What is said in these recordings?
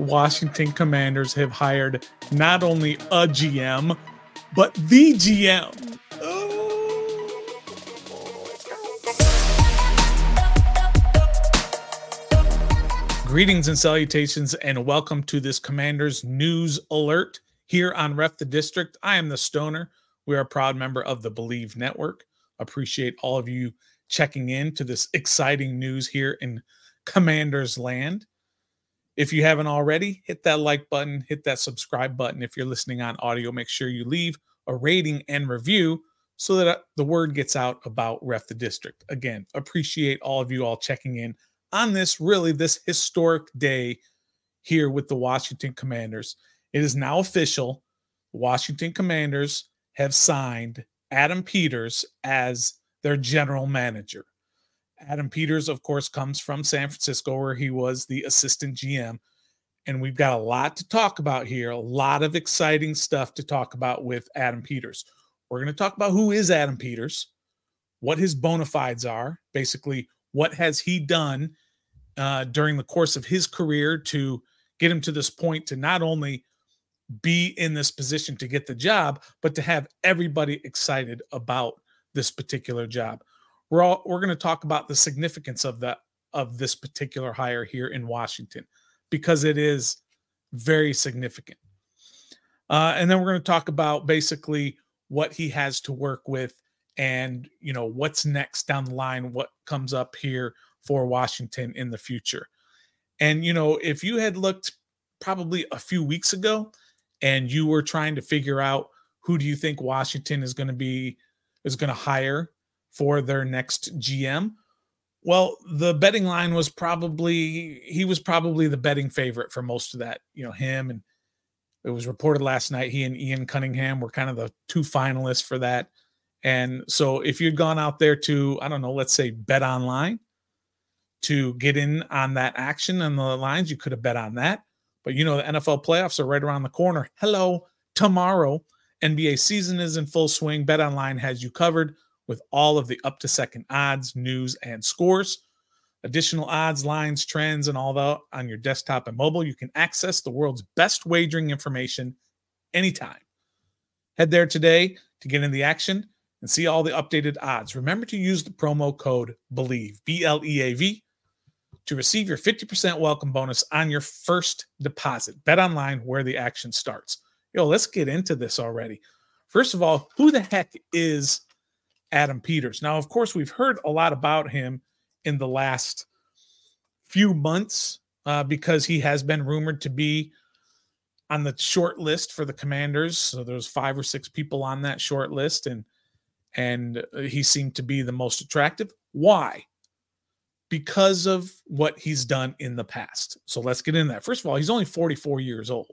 Washington Commanders have hired not only a GM, but the GM. Greetings and salutations, and welcome to this Commanders News Alert here on Ref the District. I am the Stoner. We are a proud member of the Bleav Network. Appreciate all of you checking in to this exciting news here in Commanders Land. If you haven't already, hit that like button, hit that subscribe button. If you're listening on audio, make sure you leave a rating and review so that uh, the word gets out about Ref the District. Again, appreciate all of you all checking in on this really this historic day here with the Washington Commanders. It is now official. Washington Commanders have signed Adam Peters as their general manager. Adam Peters, of course, comes from San Francisco, where he was the assistant GM. And we've got a lot to talk about here, a lot of exciting stuff to talk about with Adam Peters. We're going to talk about who is Adam Peters, what his bona fides are, basically, what has he done uh, during the course of his career to get him to this point to not only be in this position to get the job, but to have everybody excited about this particular job we're all we're going to talk about the significance of that of this particular hire here in Washington because it is very significant. Uh, and then we're going to talk about basically what he has to work with and you know what's next down the line what comes up here for Washington in the future. And you know if you had looked probably a few weeks ago and you were trying to figure out who do you think Washington is going to be is going to hire for their next GM? Well, the betting line was probably he was probably the betting favorite for most of that. You know, him and it was reported last night he and Ian Cunningham were kind of the two finalists for that. And so if you'd gone out there to, I don't know, let's say bet online to get in on that action and the lines, you could have bet on that. But you know, the NFL playoffs are right around the corner. Hello, tomorrow. NBA season is in full swing. Bet online has you covered with all of the up to second odds, news, and scores. Additional odds, lines, trends, and all that on your desktop and mobile. You can access the world's best wagering information anytime. Head there today to get in the action and see all the updated odds. Remember to use the promo code BLEAV, B L E A V, to receive your 50% welcome bonus on your first deposit. Bet online where the action starts. Yo, let's get into this already. First of all, who the heck is Adam Peters. Now, of course, we've heard a lot about him in the last few months uh, because he has been rumored to be on the short list for the Commanders. So there's five or six people on that short list, and and he seemed to be the most attractive. Why? Because of what he's done in the past. So let's get into that. First of all, he's only 44 years old.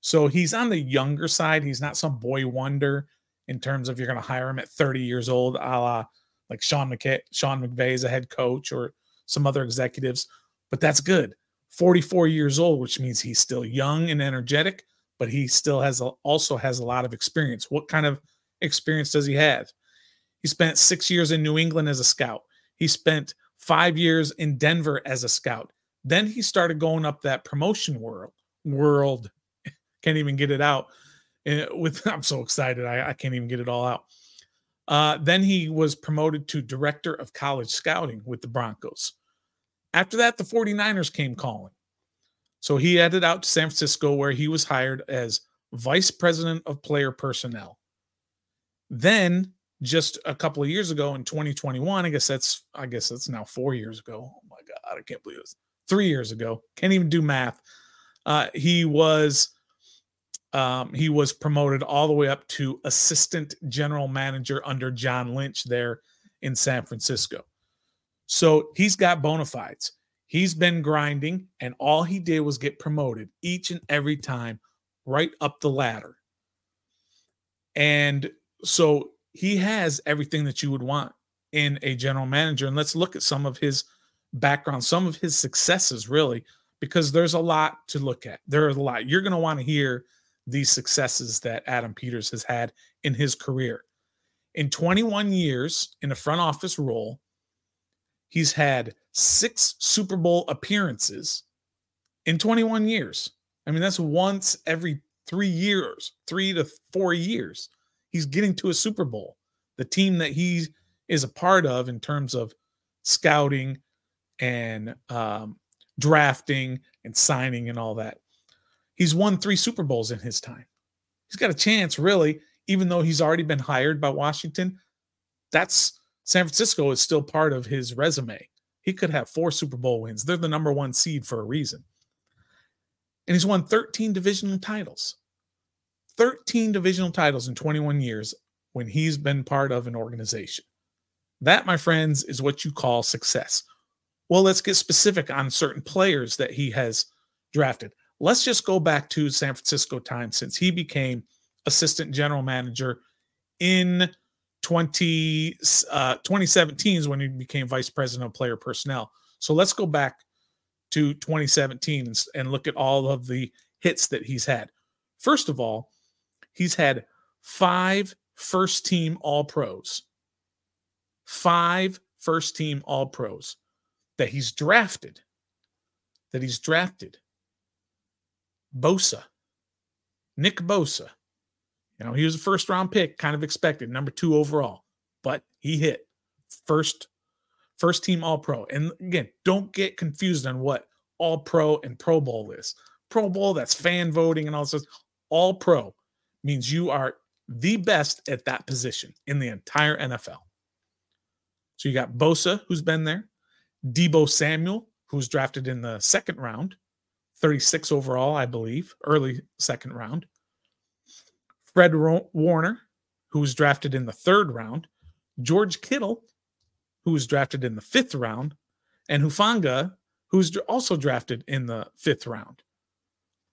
So he's on the younger side. He's not some boy wonder in terms of you're going to hire him at 30 years old, a la like Sean McKay, Sean McVay as a head coach or some other executives. But that's good. 44 years old, which means he's still young and energetic, but he still has a, also has a lot of experience. What kind of experience does he have? He spent six years in New England as a scout. He spent five years in Denver as a scout. Then he started going up that promotion world. World can't even get it out with I'm so excited. I, I can't even get it all out. Uh, then he was promoted to director of college scouting with the Broncos. After that, the 49ers came calling. So he headed out to San Francisco, where he was hired as vice president of player personnel. Then, just a couple of years ago in 2021, I guess that's I guess that's now four years ago. Oh my god, I can't believe it. Three years ago, can't even do math. Uh, he was um, he was promoted all the way up to assistant general manager under John Lynch there in San Francisco. So he's got bona fides. He's been grinding, and all he did was get promoted each and every time right up the ladder. And so he has everything that you would want in a general manager. And let's look at some of his background, some of his successes, really, because there's a lot to look at. There's a lot. You're going to want to hear these successes that Adam Peters has had in his career. In 21 years in a front office role, he's had six Super Bowl appearances in 21 years. I mean, that's once every three years, three to four years. He's getting to a Super Bowl. The team that he is a part of in terms of scouting and um, drafting and signing and all that. He's won three Super Bowls in his time. He's got a chance, really, even though he's already been hired by Washington. That's San Francisco is still part of his resume. He could have four Super Bowl wins. They're the number one seed for a reason. And he's won 13 divisional titles. 13 divisional titles in 21 years when he's been part of an organization. That, my friends, is what you call success. Well, let's get specific on certain players that he has drafted. Let's just go back to San Francisco time since he became assistant general manager in 20, uh, 2017 is when he became vice president of player personnel. So let's go back to 2017 and, and look at all of the hits that he's had. First of all, he's had five first team All Pros, five first team All Pros that he's drafted. That he's drafted. Bosa, Nick Bosa. You know, he was a first round pick, kind of expected, number two overall, but he hit first first team all pro. And again, don't get confused on what all pro and pro bowl is. Pro bowl, that's fan voting and all this. All pro means you are the best at that position in the entire NFL. So you got Bosa, who's been there, Deebo Samuel, who was drafted in the second round, 36 overall, I believe, early second round. Fred Warner, who was drafted in the third round. George Kittle, who was drafted in the fifth round. And Hufanga, who's also drafted in the fifth round.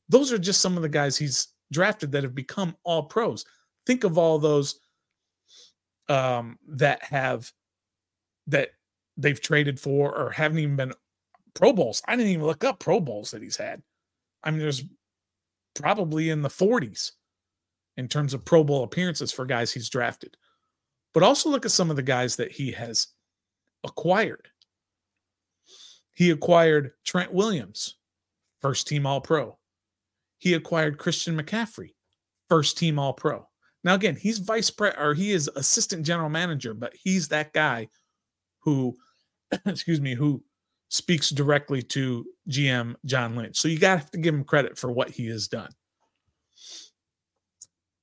Those are just some of the guys he's drafted that have become all pros. Think of all those um, that have that they've traded for or haven't even been Pro Bowls. I didn't even look up Pro Bowls that he's had. I mean, there's probably in the 40s in terms of Pro Bowl appearances for guys he's drafted. But also look at some of the guys that he has acquired. He acquired Trent Williams, first team All Pro. He acquired Christian McCaffrey, first team All Pro. Now, again, he's vice president or he is assistant general manager, but he's that guy who, excuse me, who speaks directly to GM John Lynch. So you got to give him credit for what he has done.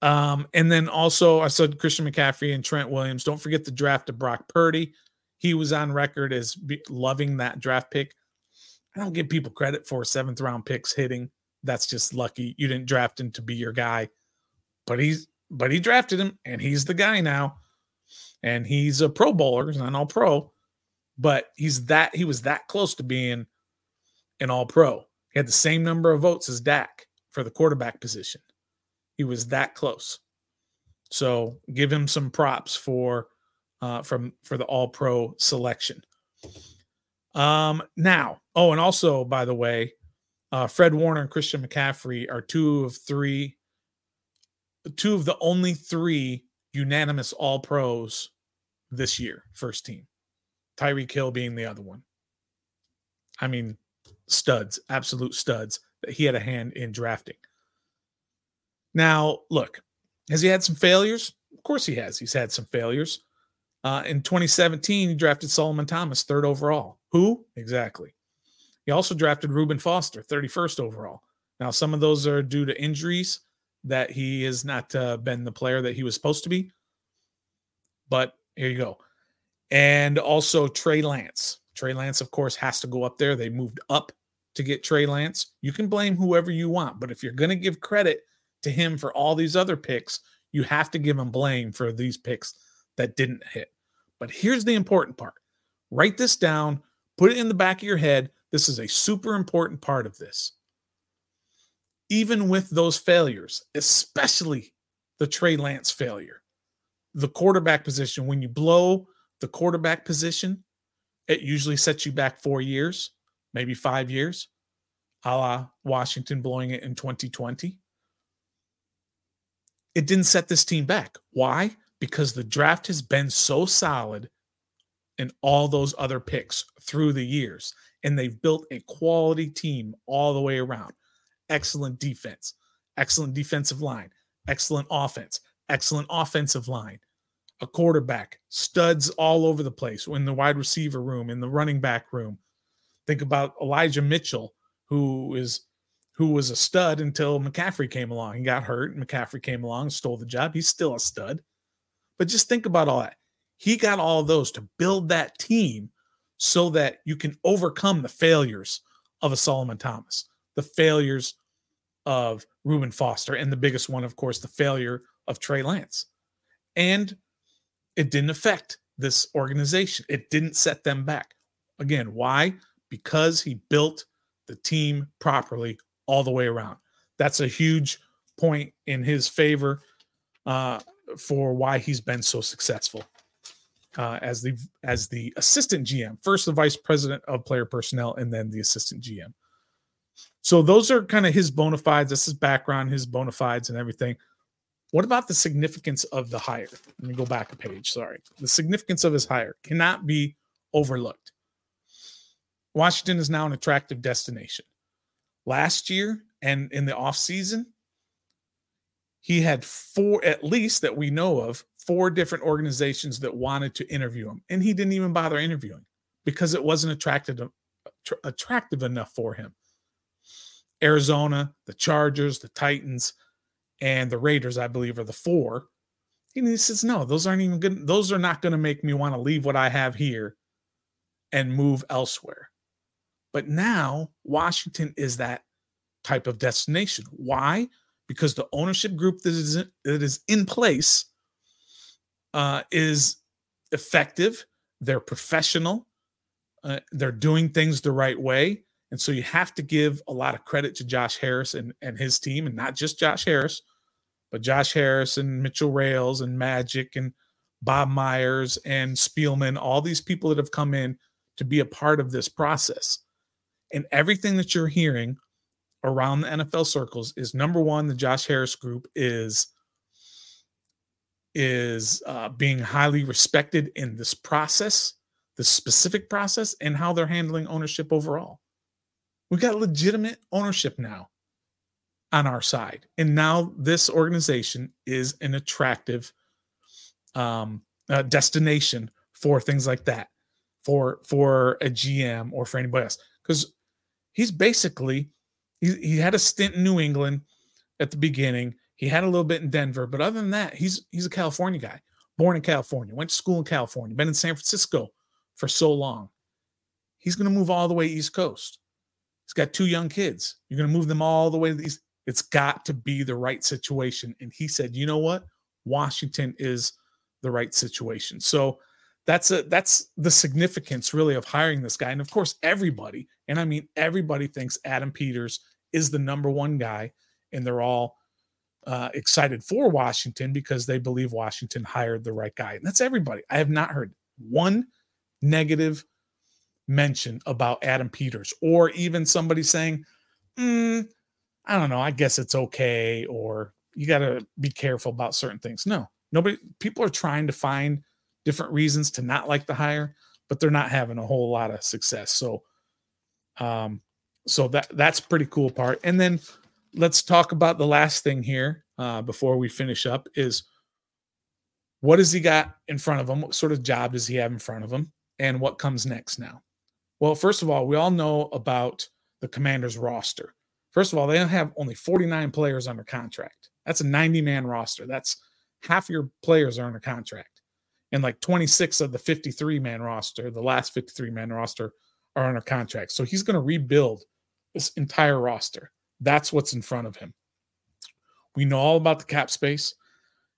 Um, and then also I said Christian McCaffrey and Trent Williams. Don't forget the draft of Brock Purdy. He was on record as be- loving that draft pick. I don't give people credit for seventh round picks hitting. That's just lucky. You didn't draft him to be your guy, but he's but he drafted him and he's the guy now. And he's a pro bowler, he's not all pro, but he's that he was that close to being an all pro. He had the same number of votes as Dak for the quarterback position. He was that close. So give him some props for uh, from for the All Pro selection. Um, now, oh, and also by the way, uh, Fred Warner and Christian McCaffrey are two of three, two of the only three unanimous All Pros this year, first team. Tyreek Hill being the other one. I mean, studs, absolute studs that he had a hand in drafting. Now, look, has he had some failures? Of course he has. He's had some failures. Uh, in 2017, he drafted Solomon Thomas, third overall. Who? Exactly. He also drafted Reuben Foster, 31st overall. Now, some of those are due to injuries that he has not uh, been the player that he was supposed to be. But here you go. And also Trey Lance. Trey Lance, of course, has to go up there. They moved up to get Trey Lance. You can blame whoever you want, but if you're going to give credit to him for all these other picks, you have to give him blame for these picks that didn't hit. But here's the important part write this down, put it in the back of your head. This is a super important part of this. Even with those failures, especially the Trey Lance failure, the quarterback position, when you blow the quarterback position, it usually sets you back four years, maybe five years, a la Washington blowing it in 2020 it didn't set this team back. Why? Because the draft has been so solid in all those other picks through the years. and they've built a quality team all the way around. Excellent defense, excellent defensive line, excellent offense, excellent offensive line, a quarterback, studs all over the place in the wide receiver room, in the running back room. Think about Elijah Mitchell, who is who was a stud until McCaffrey came along. He got hurt. McCaffrey came along, stole the job. He's still a stud. But just think about all that. He got all those to build that team so that you can overcome the failures of a Solomon Thomas, the failures of Reuben Foster, and the biggest one, of course, the failure of Trey Lance. And it didn't affect this organization. It didn't set them back. Again, why? Because he built the team properly all the way around. That's a huge point in his favor uh, for why he's been so successful uh, as the as the assistant GM. First, the vice president of player personnel, and then the assistant GM. So those are kind of his bona fides. This is background, his bona fides, and everything. What about the significance of the hire? Let me go back a page. Sorry. The significance of his hire cannot be overlooked. Washington is now an attractive destination last year and in the offseason, he had four, at least that we know of, four different organizations that wanted to interview him. And he didn't even bother interviewing because it wasn't attractive, attractive enough for him. Arizona, the Chargers, the Titans, and the Raiders, I believe, are the four. And he says, no, those aren't even good. Those are not going to make me want to leave what I have here and move elsewhere. But now Washington is that type of destination. Why? Because the ownership group that is in, that is in place uh, is effective. They're professional. Uh, they're doing things the right way. And so you have to give a lot of credit to Josh Harris and, and his team, and not just Josh Harris, but Josh Harris and Mitchell Rales and Magic and Bob Myers and Spielman, all these people that have come in to be a part of this process. And everything that you're hearing around the NFL circles is number one, the Josh Harris group is is uh, being highly respected in this process, the specific process, and how they're handling ownership overall. We've got legitimate ownership now on our side, and now this organization is an attractive um, uh, destination for things like that, for for a GM or for anybody else, because he's basically he, he had a stint in New England at the beginning. He had a little bit in Denver, but other than that, he's he's a California guy, born in California, went to school in California, been in San Francisco for so long. He's going to move all the way East Coast. He's got two young kids. You're going to move them all the way to the East. It's got to be the right situation. And he said, you know what? Washington is the right situation. So that's a that's the significance really of hiring this guy and of course everybody and i mean everybody thinks adam peters is the number one guy and they're all uh, excited for washington because they believe washington hired the right guy and that's everybody i have not heard one negative mention about adam peters or even somebody saying mm, i don't know i guess it's okay or you got to be careful about certain things no nobody people are trying to find different reasons to not like the hire, but they're not having a whole lot of success. So, um, so that that's pretty cool part. And then let's talk about the last thing here uh, before we finish up is what does he got in front of him? What sort of job does he have in front of him? And what comes next now? Well, first of all, we all know about the commander's roster. First of all, they have only 49 players under contract. That's a 90 man roster. That's half your players are under contract and like 26 of the 53 man roster, the last 53 man roster, are under contract. So he's going to rebuild this entire roster. That's what's in front of him. We know all about the cap space,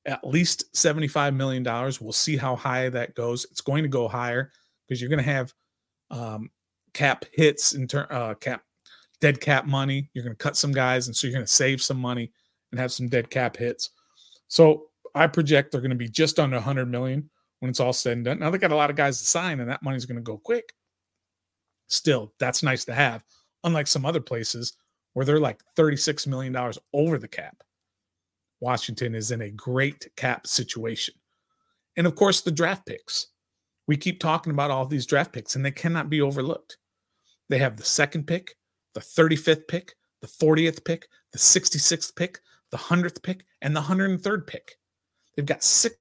at least $75 million. We'll see how high that goes. It's going to go higher because you're going to have um, cap hits in turn, uh, cap dead cap money. You're going to cut some guys, and so you're going to save some money and have some dead cap hits. So I project they're going to be just under 100 million when it's all said and done. Now they got a lot of guys to sign, and that money's going to go quick. Still, that's nice to have. Unlike some other places where they're like $36 million over the cap. Washington is in a great cap situation. And of course, the draft picks. We keep talking about all these draft picks, and they cannot be overlooked. They have the second pick, the 35th pick, the 40th pick, the 66th pick, the 100th pick, and the 103rd pick. They've got six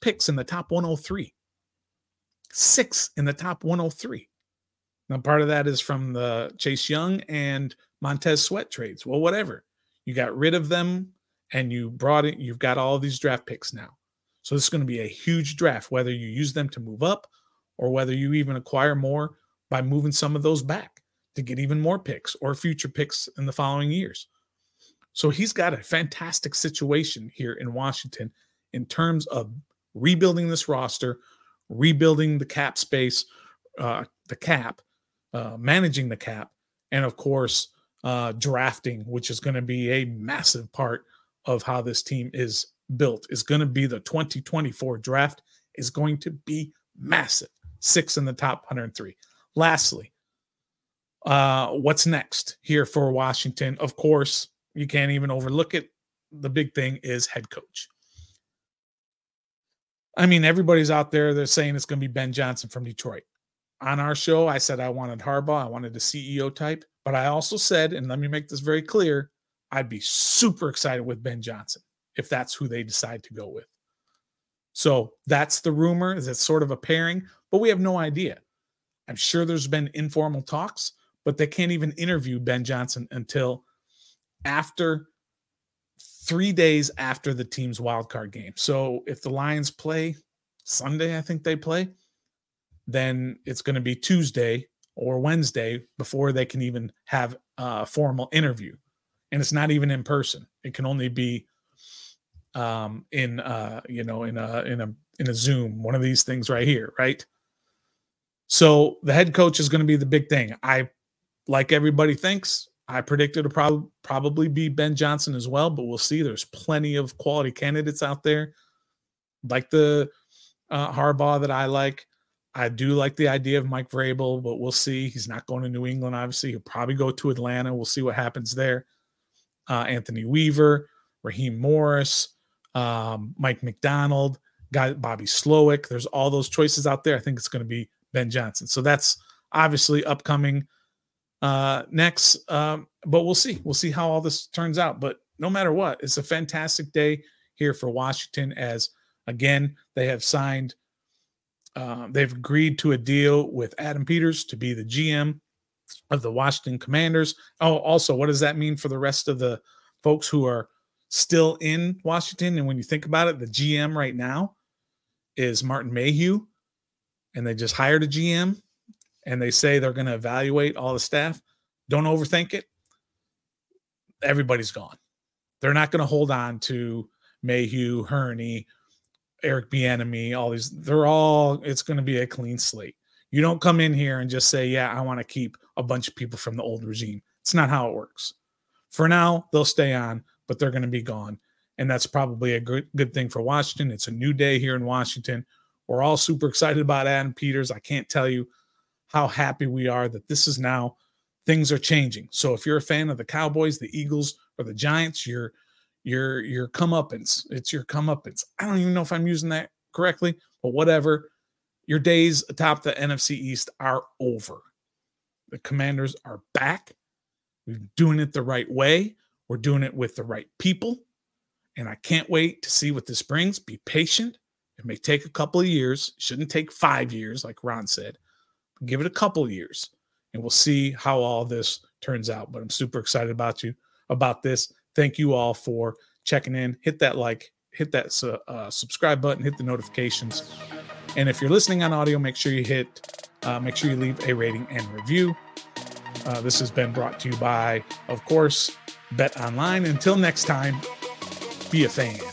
picks in the top 103. Six in the top 103. Now, part of that is from the Chase Young and Montez Sweat trades. Well, whatever. You got rid of them and you brought it, you've got all these draft picks now. So this is going to be a huge draft, whether you use them to move up or whether you even acquire more by moving some of those back to get even more picks or future picks in the following years. So he's got a fantastic situation here in Washington in terms of rebuilding this roster, rebuilding the cap space, uh, the cap, uh, managing the cap, and of course, uh, drafting, which is going to be a massive part of how this team is built. Is going to be the 2024 draft is going to be massive. Six in the top 103. Lastly, uh, what's next here for Washington? Of course, you can't even overlook it. The big thing is head coach. I mean, everybody's out there. They're saying it's going to be Ben Johnson from Detroit. On our show, I said I wanted Harbaugh. I wanted a CEO type. But I also said, and let me make this very clear, I'd be super excited with Ben Johnson if that's who they decide to go with. So that's the rumor. Is it's sort of a pairing, but we have no idea. I'm sure there's been informal talks, but they can't even interview Ben Johnson until after three days after the team's wild card game. So if the Lions play Sunday, I think they play, then it's going to be Tuesday or Wednesday before they can even have a formal interview. And it's not even in person. It can only be um in uh you know in a in a in a Zoom, one of these things right here, right? So the head coach is going to be the big thing. I like everybody thinks I predicted to prob- probably be Ben Johnson as well, but we'll see. There's plenty of quality candidates out there, like the uh, Harbaugh that I like. I do like the idea of Mike Vrabel, but we'll see. He's not going to New England, obviously. He'll probably go to Atlanta. We'll see what happens there. Uh, Anthony Weaver, Raheem Morris, um, Mike Macdonald, guy Bobby Slowik. There's all those choices out there. I think it's going to be Ben Johnson. So that's obviously upcoming uh, next. Um, but we'll see. We'll see how all this turns out. But no matter what, it's a fantastic day here for Washington as again they have signed. Uh, they've agreed to a deal with Adam Peters to be the GM of the Washington Commanders. Oh, also, what does that mean for the rest of the folks who are still in Washington? And when you think about it, the GM right now is Martin Mayhew, and they just hired a GM and they say they're going to evaluate all the staff, don't overthink it. Everybody's gone. They're not going to hold on to Mayhew, Hurney, Eric Bieniemy, all these. They're all. It's going to be a clean slate. You don't come in here and just say, "Yeah, I want to keep a bunch of people from the old regime." It's not how it works. For now, they'll stay on, but they're going to be gone, and that's probably a good good thing for Washington. It's a new day here in Washington. We're all super excited about Adam Peters. I can't tell you how happy we are that this is now things are changing. So if you're a fan of the Cowboys, the Eagles, or the Giants, you're you're you're comeuppance. It's your comeuppance. I don't even know if I'm using that correctly, but whatever. Your days atop the NFC East are over. The Commanders are back. We're doing it the right way. We're doing it with the right people. And I can't wait to see what this brings. Be patient. It may take a couple of years. Shouldn't take five years, like Ron said. Give it a couple years and we'll see how all this turns out. But I'm super excited about you about this. Thank you all for checking in. Hit that like, hit that uh, subscribe button, hit the notifications. And if you're listening on audio, make sure you hit, uh, make sure you leave a rating and review. Uh, this has been brought to you by, of course, Bet Online. Until next time, be a fan.